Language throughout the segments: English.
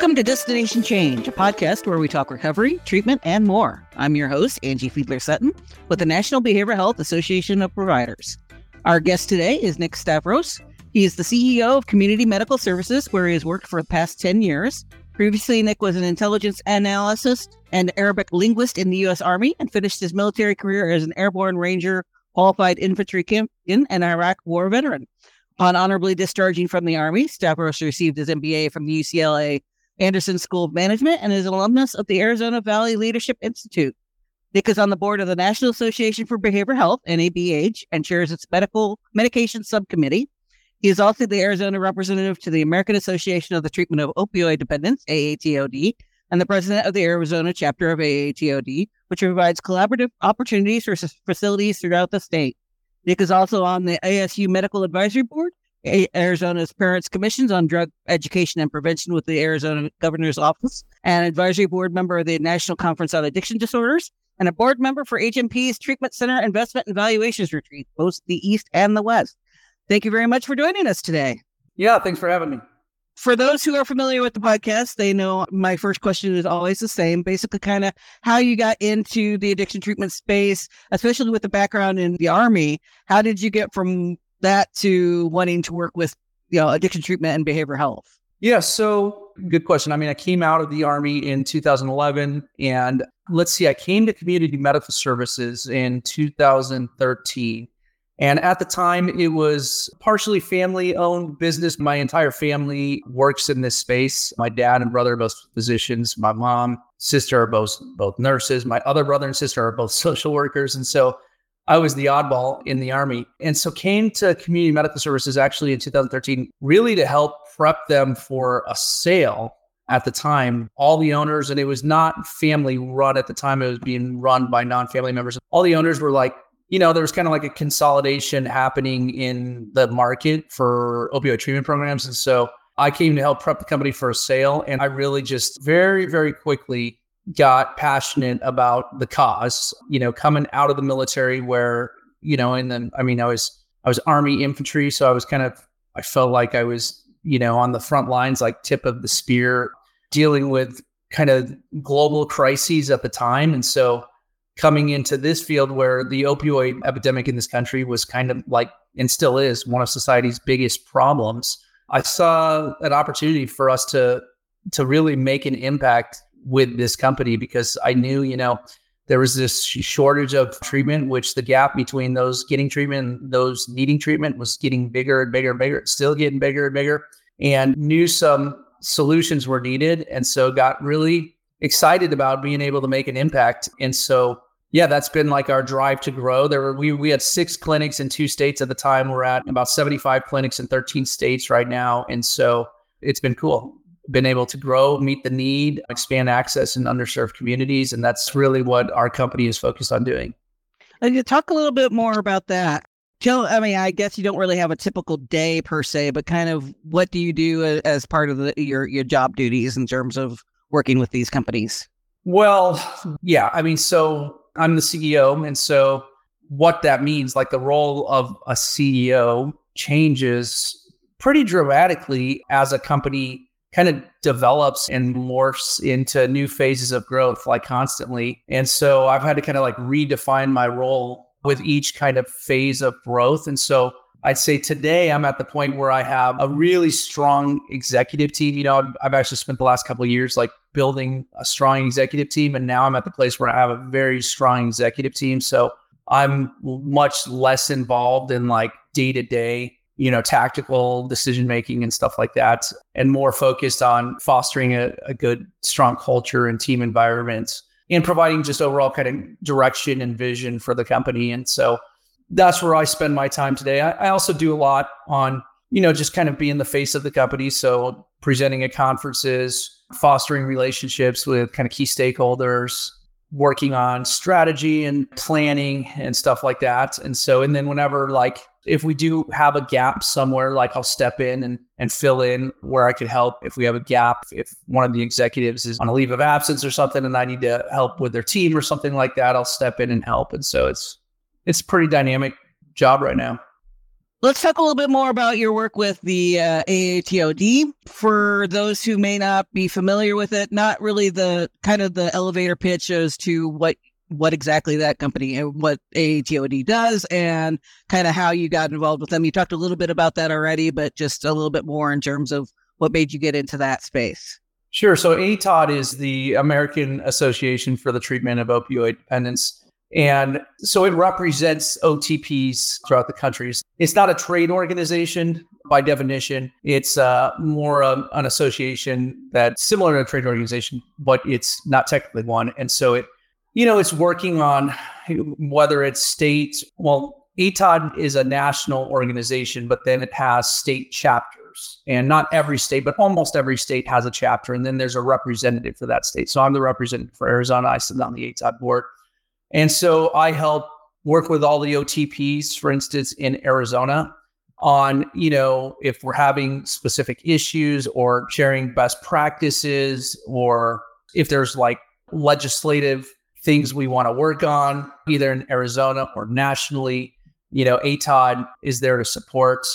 Welcome to Destination Change, a podcast where we talk recovery, treatment, and more. I'm your host, Angie Fiedler Sutton, with the National Behavioral Health Association of Providers. Our guest today is Nick Stavros. He is the CEO of Community Medical Services, where he has worked for the past 10 years. Previously, Nick was an intelligence analyst and Arabic linguist in the U.S. Army and finished his military career as an airborne ranger, qualified infantry captain, and Iraq War veteran. Upon honorably discharging from the Army, Stavros received his MBA from the UCLA Anderson School of Management and is an alumnus of the Arizona Valley Leadership Institute. Nick is on the board of the National Association for Behavioral Health, NABH, and chairs its medical medication subcommittee. He is also the Arizona representative to the American Association of the Treatment of Opioid Dependence, AATOD, and the president of the Arizona chapter of AATOD, which provides collaborative opportunities for facilities throughout the state. Nick is also on the ASU Medical Advisory Board, Arizona's Parents Commissions on Drug Education and Prevention with the Arizona Governor's Office, and advisory board member of the National Conference on Addiction Disorders, and a board member for HMP's Treatment Center Investment and Valuations Retreat, both the East and the West. Thank you very much for joining us today. Yeah, thanks for having me. For those who are familiar with the podcast, they know my first question is always the same. Basically, kind of how you got into the addiction treatment space, especially with the background in the Army. How did you get from that to wanting to work with you know addiction treatment and behavioral health? Yeah, so good question. I mean, I came out of the Army in 2011, and let's see, I came to community medical services in 2013. And at the time, it was partially family owned business. My entire family works in this space. My dad and brother are both physicians. My mom, sister are both, both nurses. My other brother and sister are both social workers. And so I was the oddball in the army. And so came to community medical services actually in 2013, really to help prep them for a sale at the time. All the owners, and it was not family run at the time, it was being run by non family members. All the owners were like, you know, there was kind of like a consolidation happening in the market for opioid treatment programs. And so I came to help prep the company for a sale. And I really just very, very quickly got passionate about the cause, you know, coming out of the military where, you know, and then, I mean, I was, I was army infantry. So I was kind of, I felt like I was, you know, on the front lines, like tip of the spear, dealing with kind of global crises at the time. And so coming into this field where the opioid epidemic in this country was kind of like and still is one of society's biggest problems i saw an opportunity for us to to really make an impact with this company because i knew you know there was this shortage of treatment which the gap between those getting treatment and those needing treatment was getting bigger and bigger and bigger still getting bigger and bigger and knew some solutions were needed and so got really excited about being able to make an impact and so yeah, that's been like our drive to grow. There were we we had six clinics in two states at the time. We're at about 75 clinics in 13 states right now. And so it's been cool. Been able to grow, meet the need, expand access in underserved communities. And that's really what our company is focused on doing. And you talk a little bit more about that. Tell, I mean, I guess you don't really have a typical day per se, but kind of what do you do uh, as part of the, your your job duties in terms of working with these companies? Well, yeah, I mean, so I'm the CEO. And so what that means, like the role of a CEO changes pretty dramatically as a company kind of develops and morphs into new phases of growth like constantly. And so I've had to kind of like redefine my role with each kind of phase of growth. And so I'd say today I'm at the point where I have a really strong executive team. You know, I've, actually spent the last couple of years like building a strong executive team, and now I'm at the place where I have a very strong executive team. So I'm much less involved in like day to day, you know, tactical decision making and stuff like that, and more focused on fostering a, a good, strong culture and team environment and providing just overall kind of direction and vision for the company. And so that's where I spend my time today. I, I, also do a lot on, you know, just kind of being the face of the company. So presenting at conferences, fostering relationships with kind of key stakeholders, working on strategy and planning and stuff like that. And so, and then whenever like if we do have a gap somewhere, like I'll step in and, and fill in where I could help. If we have a gap, if one of the executives is on a leave of absence or something and I need to help with their team or something like that, I'll step in and help. And so it's it's pretty dynamic job right now. Let's talk a little bit more about your work with the uh, AATOD. For those who may not be familiar with it, not really the kind of the elevator pitch as to what what exactly that company and what AATOD does and kind of how you got involved with them. You talked a little bit about that already, but just a little bit more in terms of what made you get into that space. Sure. So ATOD is the American Association for the Treatment of Opioid Dependence. And so it represents OTPs throughout the countries. It's not a trade organization by definition. It's uh, more um, an association that's similar to a trade organization, but it's not technically one. And so it, you know, it's working on whether it's states. Well, ATOD is a national organization, but then it has state chapters. And not every state, but almost every state has a chapter. And then there's a representative for that state. So I'm the representative for Arizona. I sit on the ATOD board. And so I help work with all the OTPs, for instance, in Arizona on, you know, if we're having specific issues or sharing best practices or if there's like legislative things we want to work on, either in Arizona or nationally, you know, ATOD is there to support.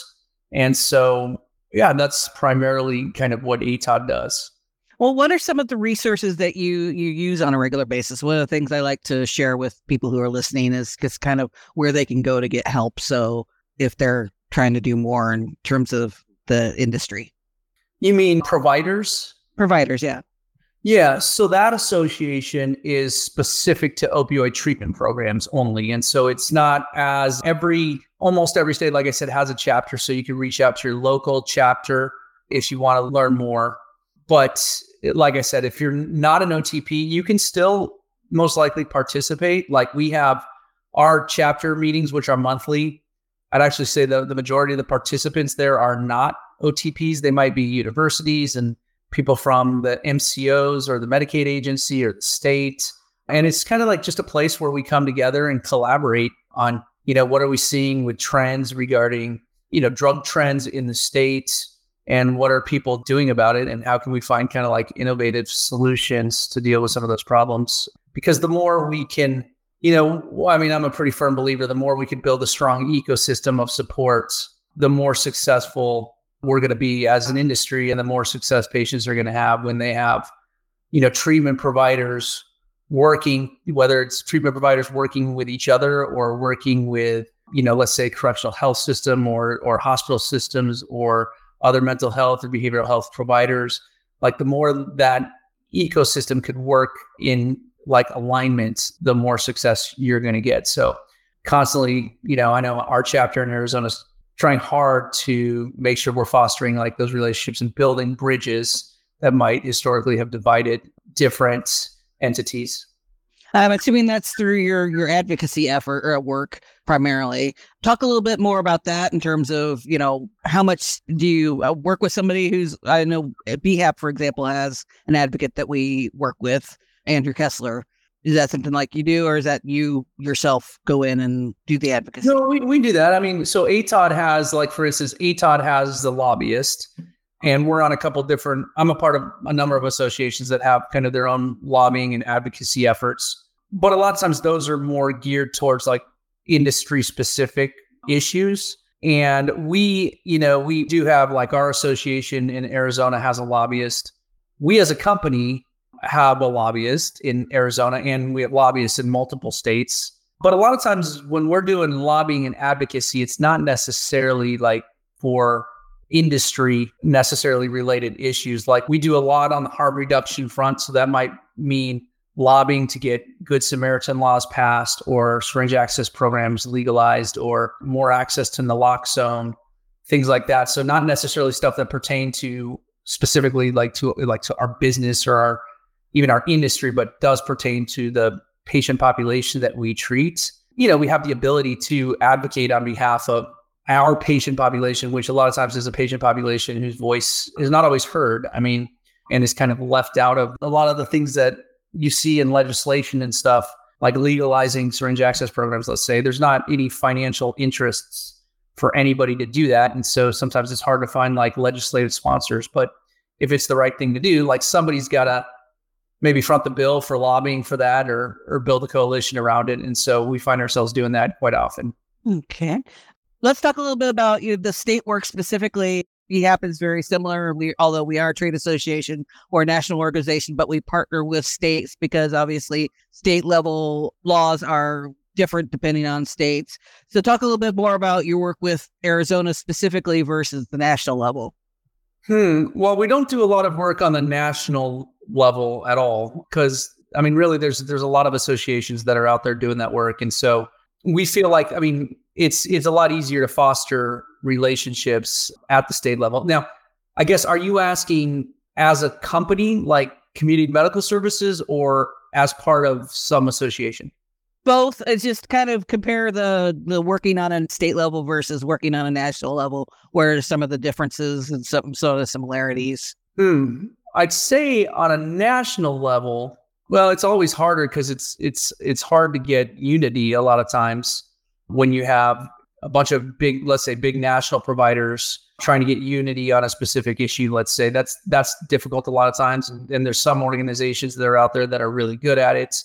And so, yeah, that's primarily kind of what ATOD does. Well, what are some of the resources that you you use on a regular basis? One of the things I like to share with people who are listening is just kind of where they can go to get help. So if they're trying to do more in terms of the industry. You mean providers? Providers, yeah. Yeah, so that association is specific to opioid treatment programs only. And so it's not as every, almost every state, like I said, has a chapter. So you can reach out to your local chapter if you want to learn more. But like I said, if you're not an OTP, you can still most likely participate. Like we have our chapter meetings, which are monthly. I'd actually say the, the majority of the participants there are not OTPs. They might be universities and people from the MCOs or the Medicaid agency or the state. And it's kind of like just a place where we come together and collaborate on, you know, what are we seeing with trends regarding, you know, drug trends in the state, and what are people doing about it and how can we find kind of like innovative solutions to deal with some of those problems? Because the more we can you know i mean i'm a pretty firm believer the more we can build a strong ecosystem of support the more successful we're going to be as an industry and the more success patients are going to have when they have you know treatment providers working whether it's treatment providers working with each other or working with you know let's say correctional health system or or hospital systems or other mental health or behavioral health providers. Like the more that ecosystem could work in like alignment, the more success you're going to get. So constantly, you know, I know our chapter in Arizona is trying hard to make sure we're fostering like those relationships and building bridges that might historically have divided different entities. I'm assuming that's through your your advocacy effort or at work primarily. Talk a little bit more about that in terms of you know how much do you uh, work with somebody who's I know BHAP for example has an advocate that we work with Andrew Kessler. Is that something like you do, or is that you yourself go in and do the advocacy? No, we, we do that. I mean, so ATOD has, like, for instance, ATOD has the lobbyist, and we're on a couple different. I'm a part of a number of associations that have kind of their own lobbying and advocacy efforts but a lot of times those are more geared towards like industry specific issues. And we, you know, we do have like our association in Arizona has a lobbyist. We as a company have a lobbyist in Arizona and we have lobbyists in multiple states. But a lot of times when we're doing lobbying and advocacy, it's not necessarily like for industry necessarily related issues. Like we do a lot on the harm reduction front. So that might mean lobbying to get Good Samaritan laws passed or syringe access programs legalized or more access to naloxone, things like that. So not necessarily stuff that pertain to specifically like to like to our business or our even our industry, but does pertain to the patient population that we treat. You know, we have the ability to advocate on behalf of our patient population, which a lot of times is a patient population whose voice is not always heard. I mean, and is kind of left out of a lot of the things that you see in legislation and stuff like legalizing syringe access programs, let's say, there's not any financial interests for anybody to do that. And so sometimes it's hard to find like legislative sponsors. But if it's the right thing to do, like somebody's got to maybe front the bill for lobbying for that or or build a coalition around it. And so we find ourselves doing that quite often. Okay. Let's talk a little bit about you know, the state work specifically. It happens very similar. We, although we are a trade association or a national organization, but we partner with states because obviously state level laws are different depending on states. So, talk a little bit more about your work with Arizona specifically versus the national level. Hmm. Well, we don't do a lot of work on the national level at all because I mean, really, there's there's a lot of associations that are out there doing that work, and so we feel like I mean, it's it's a lot easier to foster relationships at the state level. Now, I guess are you asking as a company like Community Medical Services or as part of some association? both it's just kind of compare the the working on a state level versus working on a national level where are some of the differences and some sort of similarities hmm. i'd say on a national level well it's always harder because it's it's it's hard to get unity a lot of times when you have a bunch of big let's say big national providers trying to get unity on a specific issue let's say that's that's difficult a lot of times and, and there's some organizations that are out there that are really good at it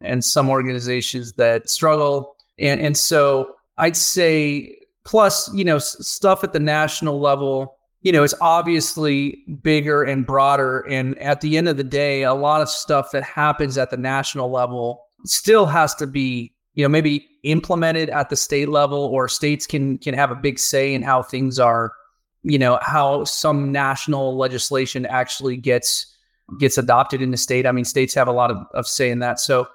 and some organizations that struggle. And, and so I'd say, plus, you know, stuff at the national level, you know, it's obviously bigger and broader. And at the end of the day, a lot of stuff that happens at the national level still has to be, you know, maybe implemented at the state level or states can can have a big say in how things are, you know, how some national legislation actually gets gets adopted in the state. I mean, states have a lot of, of say in that. So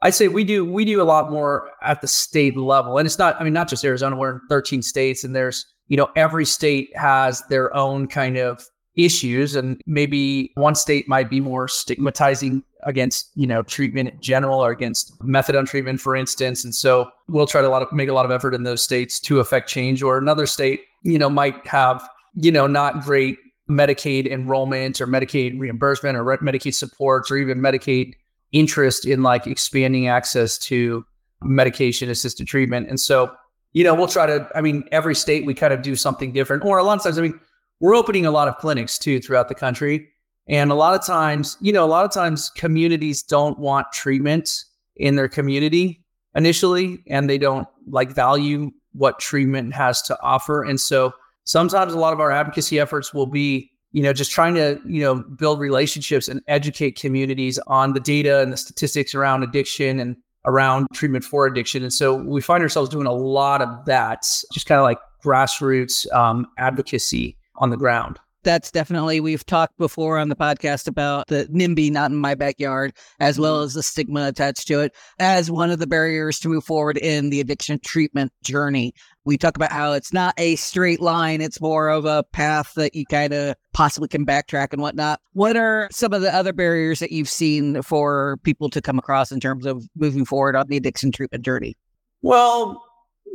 I say we do we do a lot more at the state level, and it's not. I mean, not just Arizona. We're in 13 states, and there's you know every state has their own kind of issues, and maybe one state might be more stigmatizing against you know treatment in general or against methadone treatment, for instance. And so we'll try to a lot of, make a lot of effort in those states to affect change. Or another state, you know, might have you know not great Medicaid enrollment or Medicaid reimbursement or Medicaid supports or even Medicaid interest in like expanding access to medication assisted treatment. And so, you know, we'll try to, I mean, every state we kind of do something different. Or a lot of times, I mean, we're opening a lot of clinics too throughout the country. And a lot of times, you know, a lot of times communities don't want treatment in their community initially, and they don't like value what treatment has to offer. And so sometimes a lot of our advocacy efforts will be you know just trying to you know build relationships and educate communities on the data and the statistics around addiction and around treatment for addiction and so we find ourselves doing a lot of that just kind of like grassroots um, advocacy on the ground that's definitely we've talked before on the podcast about the NIMBY not in my backyard, as well mm-hmm. as the stigma attached to it, as one of the barriers to move forward in the addiction treatment journey. We talk about how it's not a straight line; it's more of a path that you kind of possibly can backtrack and whatnot. What are some of the other barriers that you've seen for people to come across in terms of moving forward on the addiction treatment journey? Well,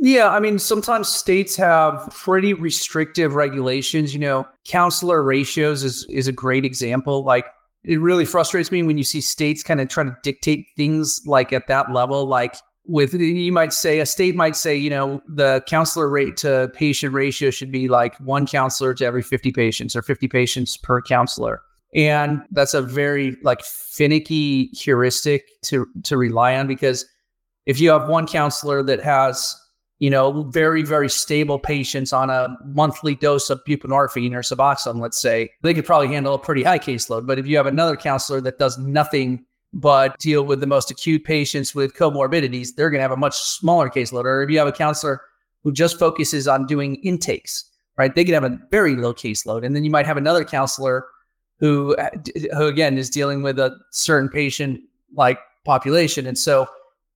yeah, I mean, sometimes states have pretty restrictive regulations. You know, counselor ratios is is a great example. Like, it really frustrates me when you see states kind of try to dictate things like at that level. Like, with you might say a state might say, you know, the counselor rate to patient ratio should be like one counselor to every 50 patients or 50 patients per counselor. And that's a very like finicky heuristic to to rely on because if you have one counselor that has you know, very, very stable patients on a monthly dose of buprenorphine or Suboxone, let's say, they could probably handle a pretty high caseload. But if you have another counselor that does nothing but deal with the most acute patients with comorbidities, they're going to have a much smaller caseload. Or if you have a counselor who just focuses on doing intakes, right, they can have a very low caseload. And then you might have another counselor who, uh, who again, is dealing with a certain patient like population. And so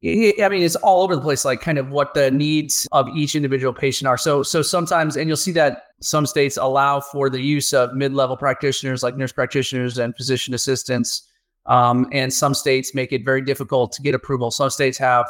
I mean, it's all over the place, like kind of what the needs of each individual patient are. So, so sometimes, and you'll see that some states allow for the use of mid-level practitioners, like nurse practitioners and physician assistants, um, and some states make it very difficult to get approval. Some states have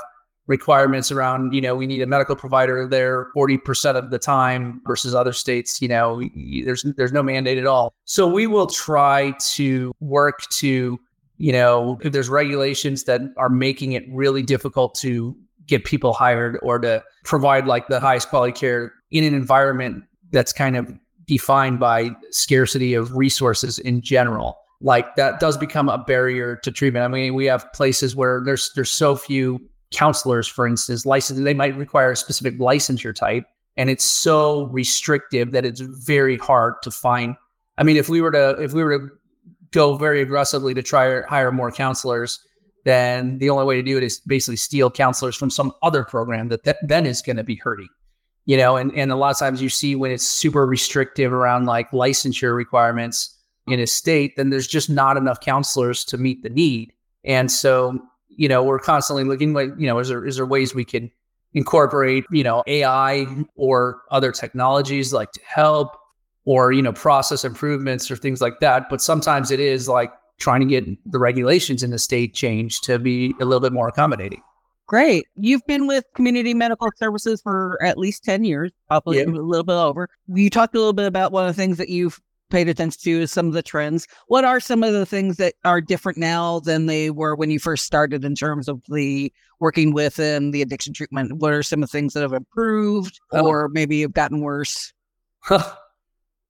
requirements around, you know, we need a medical provider there 40% of the time versus other states, you know, there's there's no mandate at all. So we will try to work to you know, if there's regulations that are making it really difficult to get people hired or to provide like the highest quality care in an environment that's kind of defined by scarcity of resources in general like that does become a barrier to treatment i mean we have places where there's there's so few counselors for instance licensed they might require a specific licensure type and it's so restrictive that it's very hard to find. I mean, if we were to if we were to go very aggressively to try to hire more counselors, then the only way to do it is basically steal counselors from some other program that, that then is going to be hurting. You know, and, and a lot of times you see when it's super restrictive around like licensure requirements in a state, then there's just not enough counselors to meet the need. And so, you know, we're constantly looking like, you know, is there is there ways we can incorporate, you know, AI or other technologies like to help or, you know, process improvements or things like that. But sometimes it is like trying to get the regulations in the state changed to be a little bit more accommodating. Great. You've been with community medical services for at least 10 years, probably a little bit over. You talked a little bit about one of the things that you've paid attention to is some of the trends. What are some of the things that are different now than they were when you first started in terms of the working with and the addiction treatment? What are some of the things that have improved oh. or maybe have gotten worse?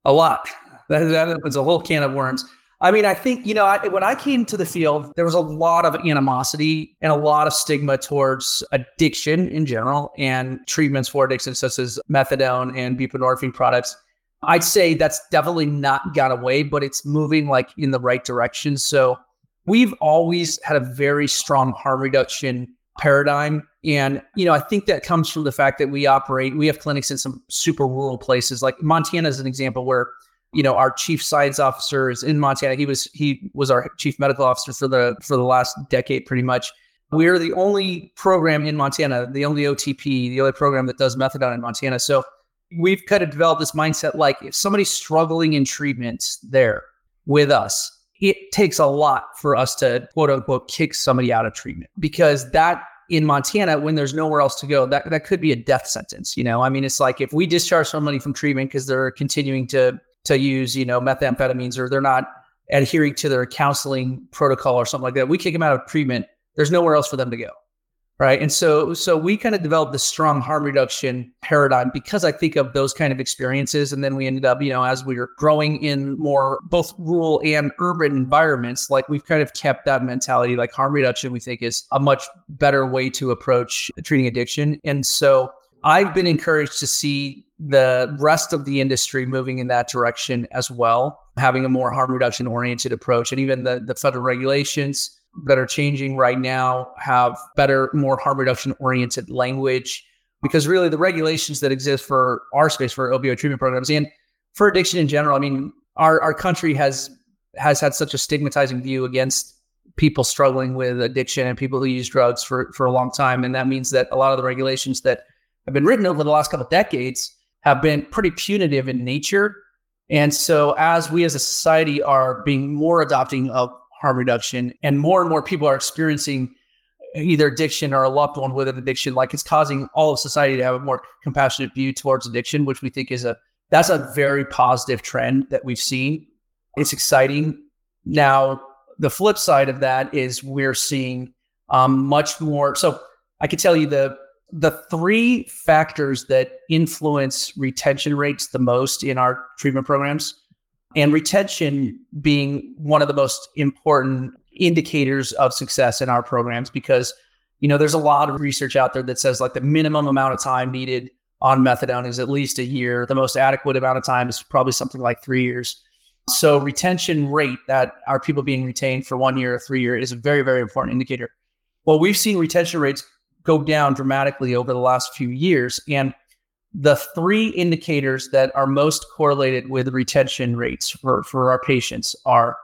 a lot. That, that a whole can of worms. I mean, I think, you know, I, when I came to the field, there was a lot of animosity and a lot of stigma towards addiction in general and treatments for addiction, such as methadone and buprenorphine products. I'd say that's definitely not gone away, but it's moving like in the right direction. So we've always had a very strong harm reduction paradigm. And, you know, I think that comes from the fact that we operate, we have clinics in some super rural places. Like Montana is an example where you know our chief science officer is in Montana. He was he was our chief medical officer for the for the last decade, pretty much. We are the only program in Montana, the only OTP, the only program that does methadone in Montana. So we've kind of developed this mindset like if somebody's struggling in treatment there with us, it takes a lot for us to quote unquote kick somebody out of treatment because that in Montana, when there's nowhere else to go, that, that could be a death sentence. You know, I mean, it's like if we discharge somebody from treatment because they're continuing to to use, you know, methamphetamines or they're not adhering to their counseling protocol or something like that. We kick them out of treatment. There's nowhere else for them to go. Right. And so so we kind of developed this strong harm reduction paradigm because I think of those kind of experiences. And then we ended up, you know, as we were growing in more both rural and urban environments, like we've kind of kept that mentality, like harm reduction, we think is a much better way to approach treating addiction. And so I've been encouraged to see the rest of the industry moving in that direction as well, having a more harm reduction oriented approach. And even the, the federal regulations that are changing right now have better, more harm reduction oriented language. Because really, the regulations that exist for our space for opioid treatment programs and for addiction in general, I mean, our, our country has has had such a stigmatizing view against people struggling with addiction and people who use drugs for, for a long time. And that means that a lot of the regulations that have been written over the last couple of decades have been pretty punitive in nature. And so, as we as a society are being more adopting of harm reduction, and more and more people are experiencing either addiction or a loved one with an addiction, like it's causing all of society to have a more compassionate view towards addiction, which we think is a that's a very positive trend that we've seen. It's exciting. Now, the flip side of that is we're seeing um, much more. So I can tell you the the three factors that influence retention rates the most in our treatment programs, and retention being one of the most important indicators of success in our programs because you know there's a lot of research out there that says like the minimum amount of time needed on methadone is at least a year the most adequate amount of time is probably something like three years so retention rate that are people being retained for one year or three year is a very very important indicator well we've seen retention rates go down dramatically over the last few years. And the three indicators that are most correlated with retention rates for, for our patients are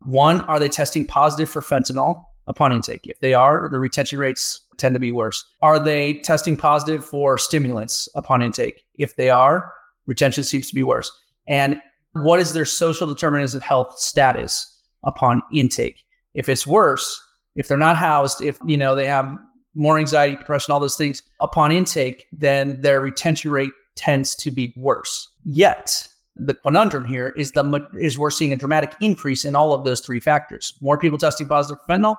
one, are they testing positive for fentanyl upon intake? If they are, the retention rates tend to be worse. Are they testing positive for stimulants upon intake? If they are, retention seems to be worse. And what is their social determinants of health status upon intake? If it's worse, if they're not housed, if you know they have more anxiety, depression, all those things upon intake, then their retention rate tends to be worse. Yet, the conundrum here is the is we're seeing a dramatic increase in all of those three factors. More people testing positive for fentanyl,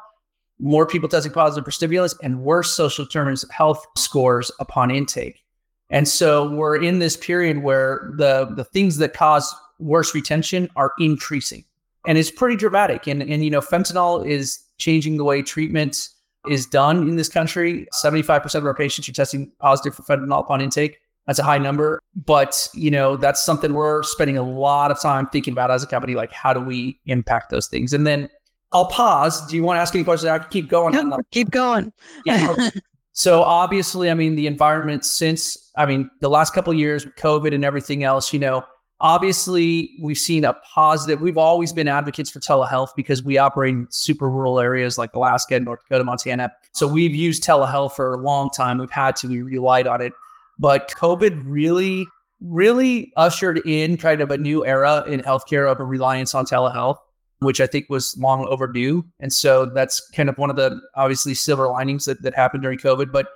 more people testing positive for stimulants, and worse social determinants of health scores upon intake. And so we're in this period where the the things that cause worse retention are increasing. And it's pretty dramatic. And and you know, fentanyl is changing the way treatment is done in this country. 75% of our patients are testing positive for fentanyl upon intake. That's a high number, but you know that's something we're spending a lot of time thinking about as a company. Like, how do we impact those things? And then I'll pause. Do you want to ask any questions? I can keep going. No, keep going. yeah. So obviously, I mean, the environment since I mean the last couple years with COVID and everything else, you know, obviously we've seen a positive. We've always been advocates for telehealth because we operate in super rural areas like Alaska, North Dakota, Montana. So we've used telehealth for a long time. We've had to. We relied on it, but COVID really, really ushered in kind of a new era in healthcare of a reliance on telehealth which I think was long overdue. And so that's kind of one of the obviously silver linings that, that happened during COVID. But,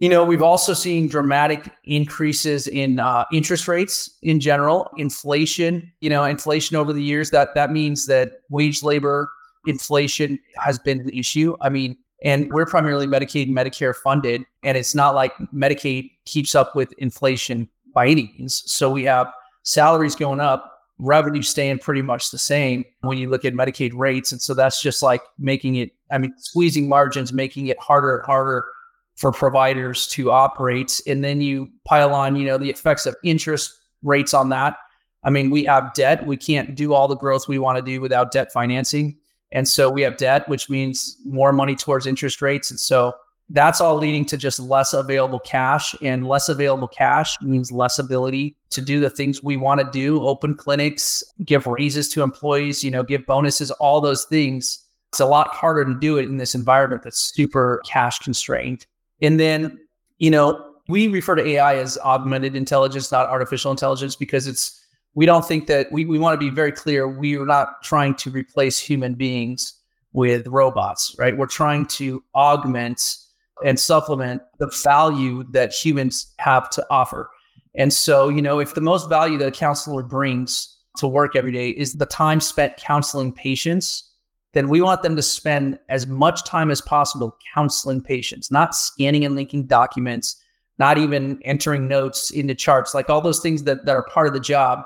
you know, we've also seen dramatic increases in uh, interest rates in general, inflation, you know, inflation over the years. That that means that wage labor inflation has been an issue. I mean, and we're primarily Medicaid and Medicare funded. And it's not like Medicaid keeps up with inflation by any means. So we have salaries going up revenue staying pretty much the same when you look at Medicaid rates. And so that's just like making it, I mean, squeezing margins, making it harder and harder for providers to operate. And then you pile on, you know, the effects of interest rates on that. I mean, we have debt. We can't do all the growth we want to do without debt financing. And so we have debt, which means more money towards interest rates. And so that's all leading to just less available cash and less available cash means less ability to do the things we want to do open clinics give raises to employees you know give bonuses all those things it's a lot harder to do it in this environment that's super cash constrained and then you know we refer to ai as augmented intelligence not artificial intelligence because it's we don't think that we, we want to be very clear we are not trying to replace human beings with robots right we're trying to augment and supplement the value that humans have to offer. And so, you know, if the most value that a counselor brings to work every day is the time spent counseling patients, then we want them to spend as much time as possible counseling patients, not scanning and linking documents, not even entering notes into charts, like all those things that, that are part of the job.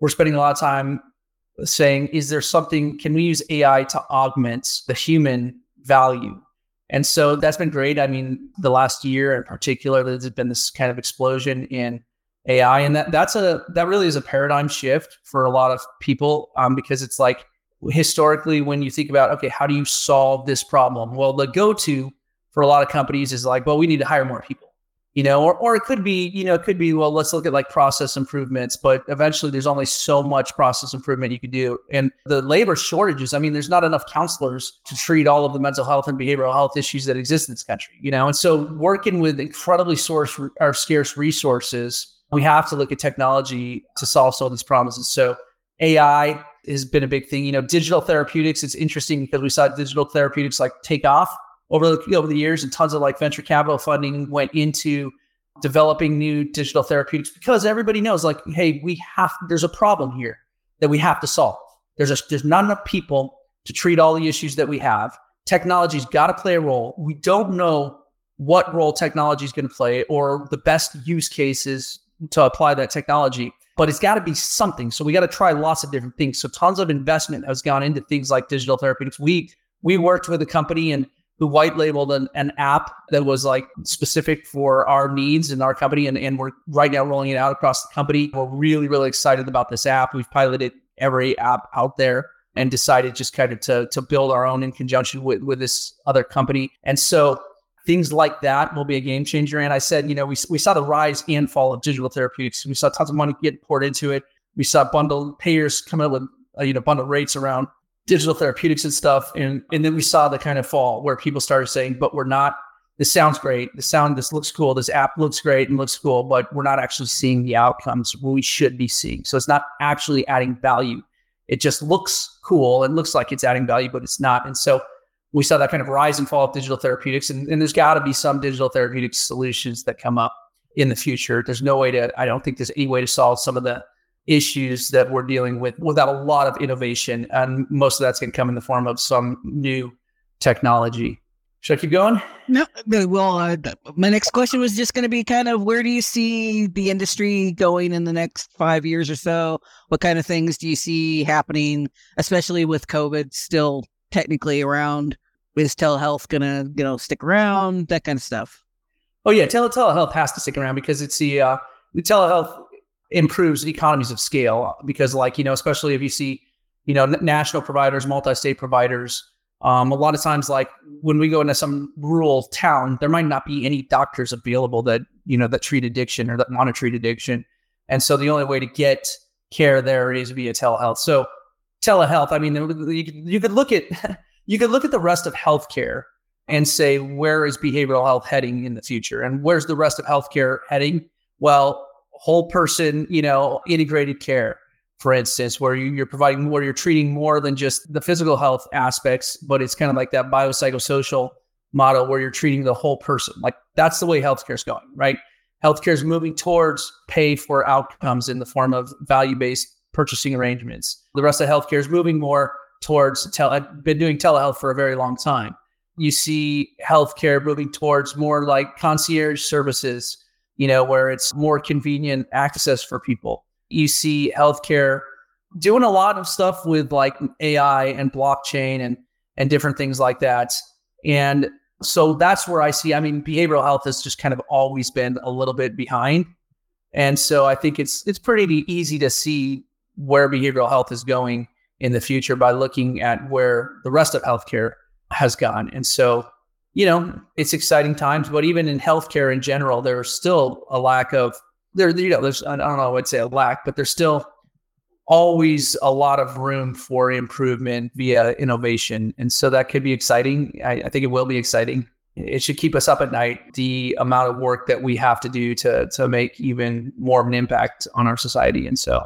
We're spending a lot of time saying, is there something, can we use AI to augment the human value and so that's been great. I mean, the last year in particular, there's been this kind of explosion in AI, and that that's a that really is a paradigm shift for a lot of people um, because it's like historically when you think about okay, how do you solve this problem? Well, the go to for a lot of companies is like, well, we need to hire more people you know, or, or it could be, you know, it could be, well, let's look at like process improvements, but eventually there's only so much process improvement you can do. And the labor shortages, I mean, there's not enough counselors to treat all of the mental health and behavioral health issues that exist in this country, you know? And so working with incredibly source or scarce resources, we have to look at technology to solve some of these problems. And so AI has been a big thing. You know, digital therapeutics, it's interesting because we saw digital therapeutics like take off over the over the years, and tons of like venture capital funding went into developing new digital therapeutics because everybody knows like, hey, we have there's a problem here that we have to solve. There's a, there's not enough people to treat all the issues that we have. Technology's got to play a role. We don't know what role technology is going to play or the best use cases to apply that technology, but it's got to be something. So we got to try lots of different things. So tons of investment has gone into things like digital therapeutics. We we worked with a company and who white labeled an, an app that was like specific for our needs in our company. And, and we're right now rolling it out across the company. We're really, really excited about this app. We've piloted every app out there and decided just kind of to, to build our own in conjunction with, with this other company. And so things like that will be a game changer. And I said, you know, we, we saw the rise and fall of digital therapeutics. We saw tons of money get poured into it. We saw bundle payers come up with, uh, you know, bundle rates around digital therapeutics and stuff. And and then we saw the kind of fall where people started saying, but we're not, this sounds great. This sound, this looks cool. This app looks great and looks cool, but we're not actually seeing the outcomes we should be seeing. So it's not actually adding value. It just looks cool and looks like it's adding value, but it's not. And so we saw that kind of rise and fall of digital therapeutics. And, and there's got to be some digital therapeutics solutions that come up in the future. There's no way to, I don't think there's any way to solve some of the issues that we're dealing with without a lot of innovation. And most of that's going to come in the form of some new technology. Should I keep going? No, well, uh, my next question was just going to be kind of where do you see the industry going in the next five years or so? What kind of things do you see happening, especially with COVID still technically around? Is telehealth to, you know, stick around? That kind of stuff. Oh yeah, tele telehealth has to stick around because it's the uh, the telehealth improves economies of scale because like you know especially if you see you know national providers, multi-state providers. Um, a lot of times, like when we go into some rural town, there might not be any doctors available that you know that treat addiction or that want to treat addiction, and so the only way to get care there is via telehealth. So telehealth, I mean, you could, you could look at you could look at the rest of healthcare and say where is behavioral health heading in the future, and where's the rest of healthcare heading? Well, whole person, you know, integrated care, for instance, where you, are providing where you're treating more than just the physical health aspects, but it's kind of like that biopsychosocial model where you're treating the whole person. Like that's the way healthcare is going, right? Healthcare is moving towards pay for outcomes in the form of value based purchasing arrangements. The rest of healthcare is moving more towards tele. I've been doing telehealth for a very long time. You see healthcare moving towards more like concierge services, you know, where it's more convenient access for people. You see healthcare doing a lot of stuff with like AI and blockchain and and different things like that. And so that's where I see. I mean, behavioral health has just kind of always been a little bit behind, and so I think it's it's pretty easy to see where behavioral health is going in the future by looking at where the rest of healthcare has gone. And so, you know, it's exciting times. But even in healthcare in general, there's still a lack of there. You know, there's I don't know, I would say a lack, but there's still always a lot of room for improvement via innovation. And so that could be exciting. I, I, think it will be exciting. It should keep us up at night, the amount of work that we have to do to, to make even more of an impact on our society. And so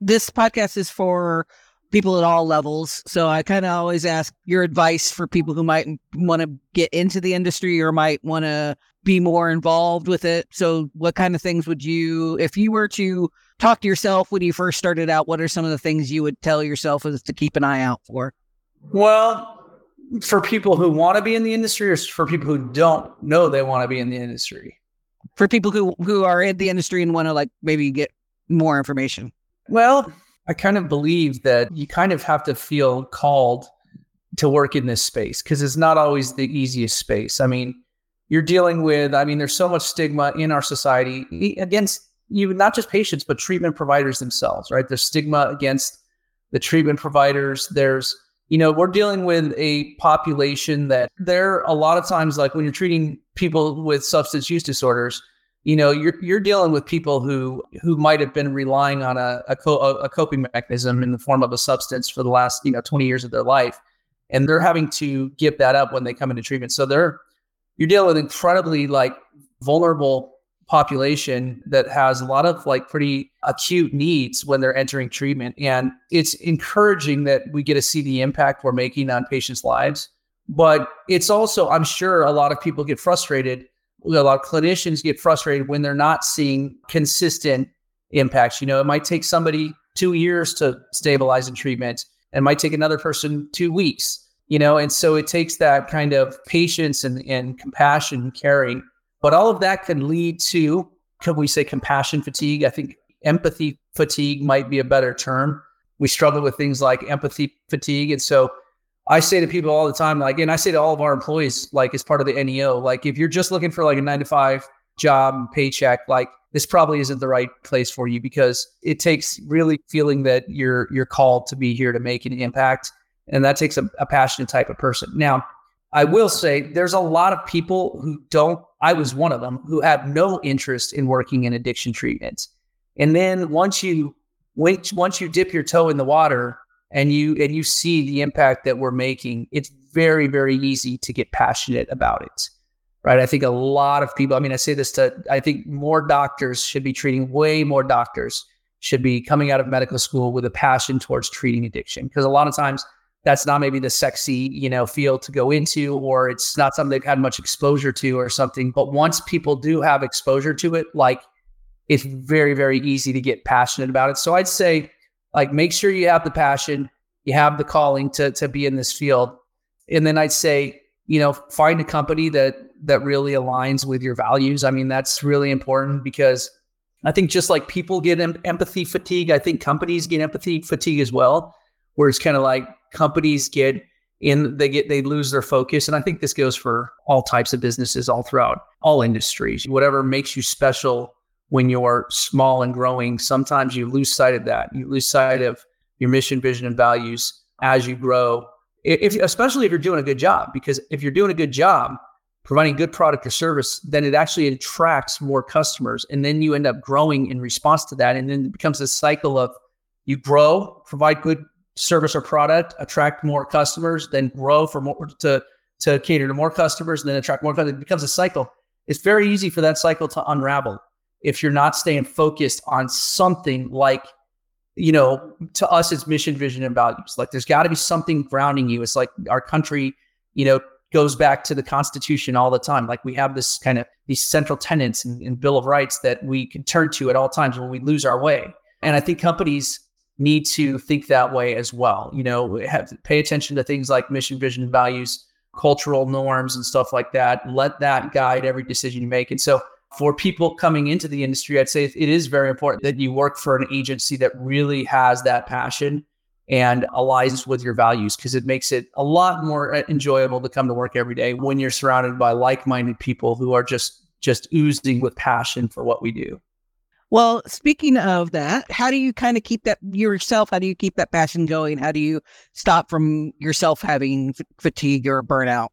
this podcast is for people at all levels. So I kind of always ask your advice for people who might want to get into the industry or might want to be more involved with it. So what kind of things would you, if you were to talk to yourself when you first started out, what are some of the things you would tell yourself is to keep an eye out for? Well, for people who want to be in the industry or for people who don't know they want to be in the industry? For people who who are in the industry and want to like maybe get more information. Well, I kind of believe that you kind of have to feel called to work in this space because it's not always the easiest space. I mean, you're dealing with, I mean, there's so much stigma in our society against you not just patients but treatment providers themselves right there's stigma against the treatment providers there's you know we're dealing with a population that they're a lot of times like when you're treating people with substance use disorders you know you're you're dealing with people who who might have been relying on a a, co- a coping mechanism in the form of a substance for the last you know 20 years of their life and they're having to give that up when they come into treatment so they're you're dealing with an incredibly like vulnerable population that has a lot of like pretty acute needs when they're entering treatment. And it's encouraging that we get to see the impact we're making on patients' lives. But it's also, I'm sure a lot of people get frustrated. A lot of clinicians get frustrated when they're not seeing consistent impacts. You know, it might take somebody two years to stabilize in treatment, and might take another person two weeks. You know, and so it takes that kind of patience and, and compassion and caring but all of that can lead to, can we say compassion fatigue? I think empathy fatigue might be a better term. We struggle with things like empathy fatigue. And so I say to people all the time, like, and I say to all of our employees, like, as part of the NEO, like, if you're just looking for like a nine to five job paycheck, like, this probably isn't the right place for you because it takes really feeling that you're you're called to be here to make an impact, and that takes a, a passionate type of person. Now, I will say there's a lot of people who don't, I was one of them, who have no interest in working in addiction treatment. And then once you once you dip your toe in the water and you and you see the impact that we're making, it's very, very easy to get passionate about it. Right. I think a lot of people, I mean, I say this to I think more doctors should be treating way more doctors should be coming out of medical school with a passion towards treating addiction. Because a lot of times that's not maybe the sexy, you know, field to go into, or it's not something they've had much exposure to or something. But once people do have exposure to it, like it's very, very easy to get passionate about it. So I'd say like make sure you have the passion, you have the calling to to be in this field. And then I'd say, you know, find a company that that really aligns with your values. I mean, that's really important because I think just like people get em- empathy fatigue, I think companies get empathy fatigue as well, where it's kind of like companies get in they get they lose their focus and i think this goes for all types of businesses all throughout all industries whatever makes you special when you're small and growing sometimes you lose sight of that you lose sight of your mission vision and values as you grow if especially if you're doing a good job because if you're doing a good job providing good product or service then it actually attracts more customers and then you end up growing in response to that and then it becomes a cycle of you grow provide good service or product, attract more customers, then grow for more to to cater to more customers, and then attract more customers. It becomes a cycle. It's very easy for that cycle to unravel if you're not staying focused on something like, you know, to us it's mission, vision, and values. Like there's got to be something grounding you. It's like our country, you know, goes back to the Constitution all the time. Like we have this kind of these central tenets and, and Bill of Rights that we can turn to at all times when we lose our way. And I think companies need to think that way as well. You know, have pay attention to things like mission, vision, values, cultural norms, and stuff like that. Let that guide every decision you make. And so, for people coming into the industry, I'd say it is very important that you work for an agency that really has that passion and aligns with your values because it makes it a lot more uh, enjoyable to come to work every day when you're surrounded by like-minded people who are just just oozing with passion for what we do. Well, speaking of that, how do you kind of keep that yourself? How do you keep that passion going? How do you stop from yourself having fatigue or burnout?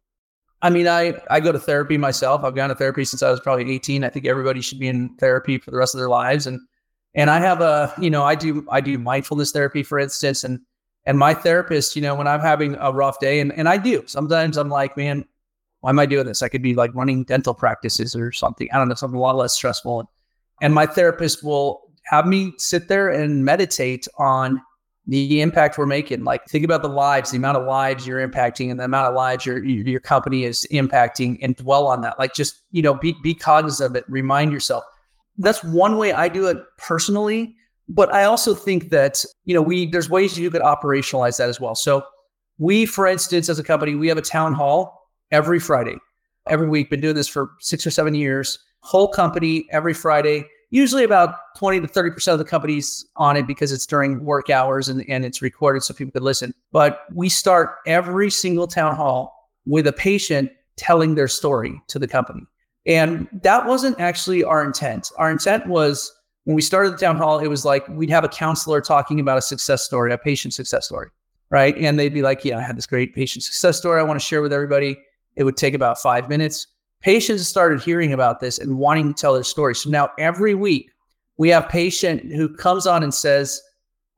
I mean, I, I go to therapy myself. I've gone to therapy since I was probably 18. I think everybody should be in therapy for the rest of their lives. And, and I have a, you know, I do, I do mindfulness therapy, for instance. And, and my therapist, you know, when I'm having a rough day and, and I do, sometimes I'm like, man, why am I doing this? I could be like running dental practices or something. I don't know, something a lot less stressful. And my therapist will have me sit there and meditate on the impact we're making. Like think about the lives, the amount of lives you're impacting and the amount of lives your your company is impacting and dwell on that. Like just, you know, be be cognizant of it, remind yourself. That's one way I do it personally, but I also think that, you know, we there's ways you could operationalize that as well. So we for instance as a company, we have a town hall every Friday. Every week been doing this for 6 or 7 years whole company every Friday. Usually about 20 to 30% of the companies on it because it's during work hours and, and it's recorded so people could listen. But we start every single town hall with a patient telling their story to the company. And that wasn't actually our intent. Our intent was when we started the town hall, it was like we'd have a counselor talking about a success story, a patient success story, right? And they'd be like, Yeah, I had this great patient success story I want to share with everybody. It would take about five minutes patients started hearing about this and wanting to tell their story. So now every week we have a patient who comes on and says,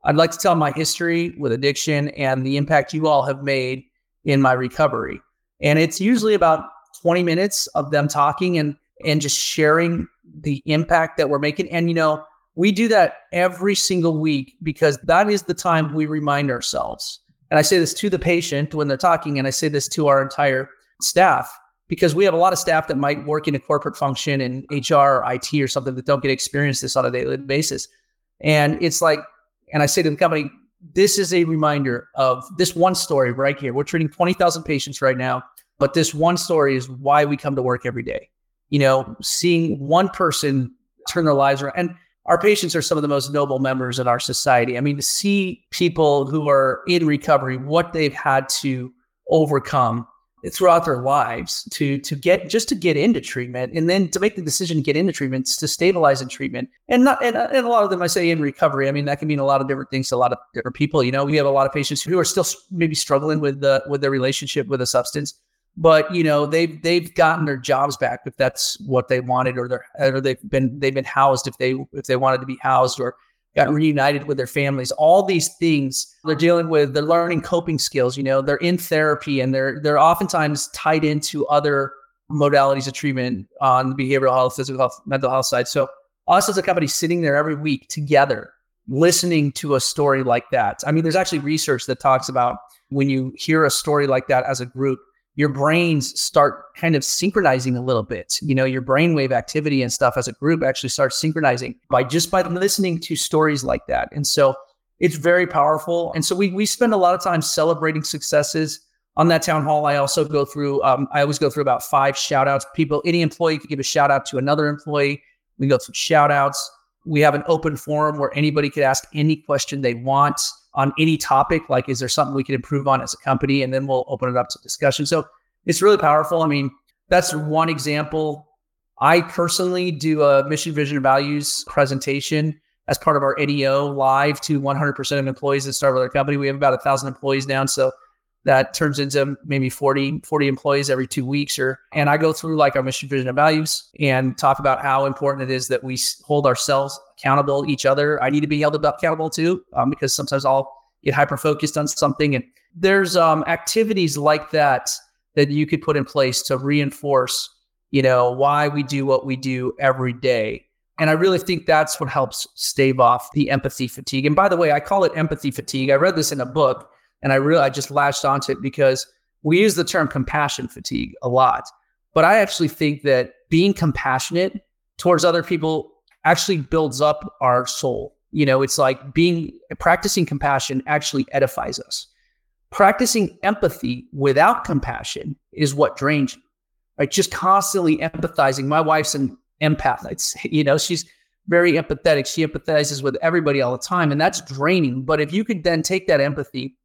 I'd like to tell my history with addiction and the impact you all have made in my recovery. And it's usually about 20 minutes of them talking and and just sharing the impact that we're making. And you know, we do that every single week because that is the time we remind ourselves. And I say this to the patient when they're talking, and I say this to our entire staff because we have a lot of staff that might work in a corporate function in HR or IT or something that don't get experience this on a daily basis. And it's like, and I say to the company, this is a reminder of this one story right here. We're treating 20,000 patients right now, but this one story is why we come to work every day. You know, seeing one person turn their lives around. And our patients are some of the most noble members in our society. I mean, to see people who are in recovery, what they've had to overcome throughout their lives to to get just to get into treatment and then to make the decision to get into treatment to stabilize in treatment. And not and, and a lot of them i say in recovery. I mean that can mean a lot of different things to a lot of different people. You know we have a lot of patients who are still maybe struggling with the with their relationship with a substance but you know they've they've gotten their jobs back if that's what they wanted or they're or they've been they've been housed if they if they wanted to be housed or got reunited with their families. All these things they're dealing with they're learning coping skills you know they're in therapy and they're they're oftentimes tied into other modalities of treatment on the behavioral health physical health mental health side. So us as a company sitting there every week together listening to a story like that. I mean there's actually research that talks about when you hear a story like that as a group your brains start kind of synchronizing a little bit. You know, your brainwave activity and stuff as a group actually starts synchronizing by just by listening to stories like that. And so it's very powerful. And so we we spend a lot of time celebrating successes on that town hall. I also go through. Um, I always go through about five shout outs. People, any employee could give a shout out to another employee. We go through shout outs. We have an open forum where anybody could ask any question they want. On any topic. Like, is there something we can improve on as a company? And then we'll open it up to discussion. So it's really powerful. I mean, that's one example. I personally do a mission, vision, values presentation as part of our NEO live to 100% of employees that start with our company. We have about a thousand employees now. So that turns into maybe 40, 40 employees every two weeks or and i go through like our mission vision and values and talk about how important it is that we hold ourselves accountable each other. I need to be held accountable too um, because sometimes i'll get hyper focused on something. And there's um, activities like that that you could put in place to reinforce you know why we do what we do every day. And i really think that's what helps stave off the empathy fatigue. And by the way i call it empathy fatigue. I read this in a book and I really I just latched onto it because we use the term compassion fatigue a lot. But I actually think that being compassionate towards other people actually builds up our soul. You know, it's like being practicing compassion actually edifies us. Practicing empathy without compassion is what drains you. Right? Just constantly empathizing. My wife's an empath. It's, you know, she's very empathetic. She empathizes with everybody all the time, and that's draining. But if you could then take that empathy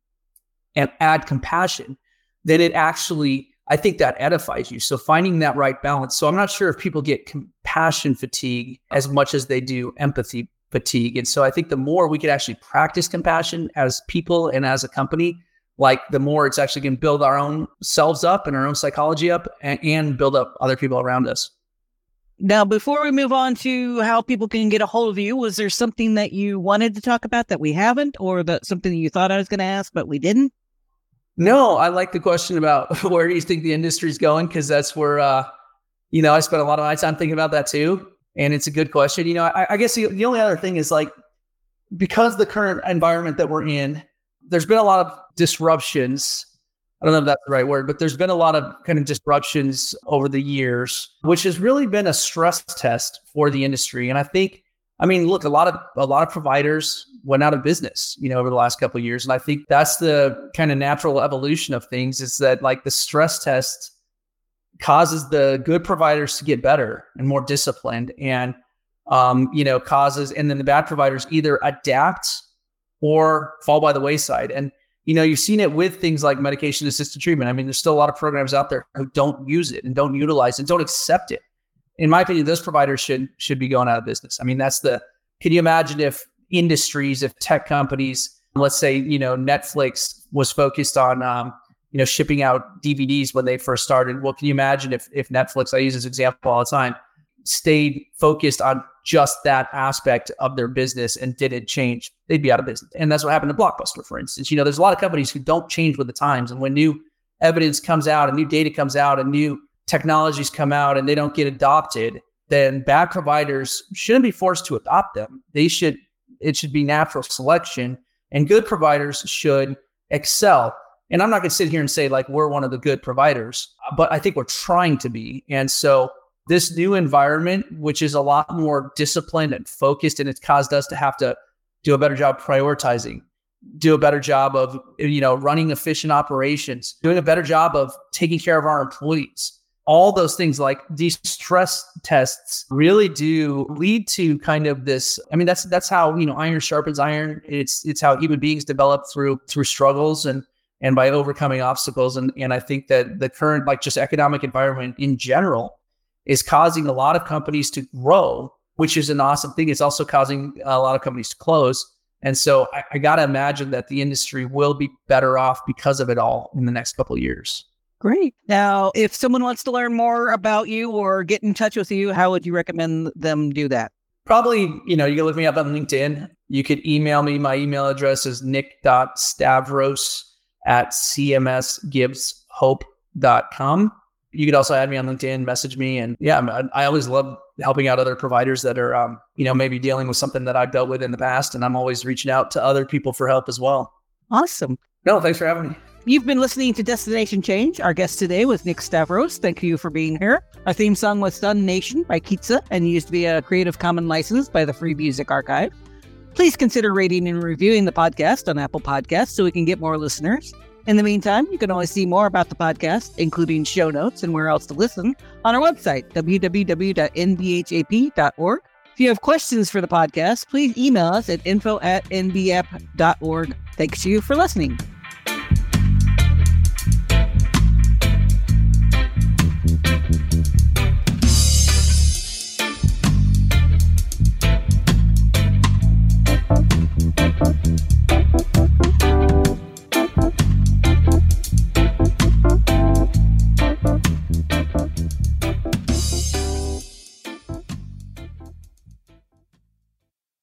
and add compassion, then it actually, I think that edifies you. So finding that right balance. So I'm not sure if people get compassion fatigue as much as they do empathy fatigue. And so I think the more we could actually practice compassion as people and as a company, like the more it's actually going to build our own selves up and our own psychology up and, and build up other people around us. Now, before we move on to how people can get a hold of you, was there something that you wanted to talk about that we haven't, or that something that you thought I was going to ask but we didn't? No, I like the question about where do you think the industry is going? Because that's where, uh, you know, I spent a lot of my time thinking about that too. And it's a good question. You know, I, I guess the, the only other thing is like, because the current environment that we're in, there's been a lot of disruptions. I don't know if that's the right word, but there's been a lot of kind of disruptions over the years, which has really been a stress test for the industry. And I think I mean, look, a lot of a lot of providers went out of business, you know, over the last couple of years, and I think that's the kind of natural evolution of things. Is that like the stress test causes the good providers to get better and more disciplined, and um, you know, causes and then the bad providers either adapt or fall by the wayside. And you know, you've seen it with things like medication assisted treatment. I mean, there's still a lot of programs out there who don't use it and don't utilize it, don't accept it in my opinion, those providers should should be going out of business. I mean, that's the. Can you imagine if industries, if tech companies, let's say you know Netflix was focused on um, you know shipping out DVDs when they first started? Well, can you imagine if if Netflix, I use this example all the time, stayed focused on just that aspect of their business and didn't change, they'd be out of business. And that's what happened to Blockbuster, for instance. You know, there's a lot of companies who don't change with the times, and when new evidence comes out, and new data comes out, and new technologies come out and they don't get adopted, then bad providers shouldn't be forced to adopt them. They should, it should be natural selection and good providers should excel. And I'm not going to sit here and say like we're one of the good providers, but I think we're trying to be. And so this new environment, which is a lot more disciplined and focused, and it's caused us to have to do a better job prioritizing, do a better job of you know running efficient operations, doing a better job of taking care of our employees all those things like these stress tests really do lead to kind of this i mean that's that's how you know iron sharpens iron. It's it's how human beings develop through through struggles and and by overcoming obstacles. And and i think that the current like just economic environment in general is causing a lot of companies to grow which is an awesome thing. It's also causing a lot of companies to close. And so i, I got to imagine that the industry will be better off because of it all in the next couple of years Great. Now, if someone wants to learn more about you or get in touch with you, how would you recommend them do that? Probably, you know, you can look me up on LinkedIn. You could email me. My email address is nick.stavros at cmsgiveshope.com. You could also add me on LinkedIn, message me. And yeah, I, I always love helping out other providers that are, um, you know, maybe dealing with something that I've dealt with in the past. And I'm always reaching out to other people for help as well. Awesome. No, thanks for having me. You've been listening to Destination Change. Our guest today was Nick Stavros. Thank you for being here. Our theme song was Sun Nation by Kitza and used via Creative Commons license by the Free Music Archive. Please consider rating and reviewing the podcast on Apple Podcasts so we can get more listeners. In the meantime, you can always see more about the podcast, including show notes and where else to listen, on our website, www.nbhap.org. If you have questions for the podcast, please email us at info at nbap.org Thanks to you for listening.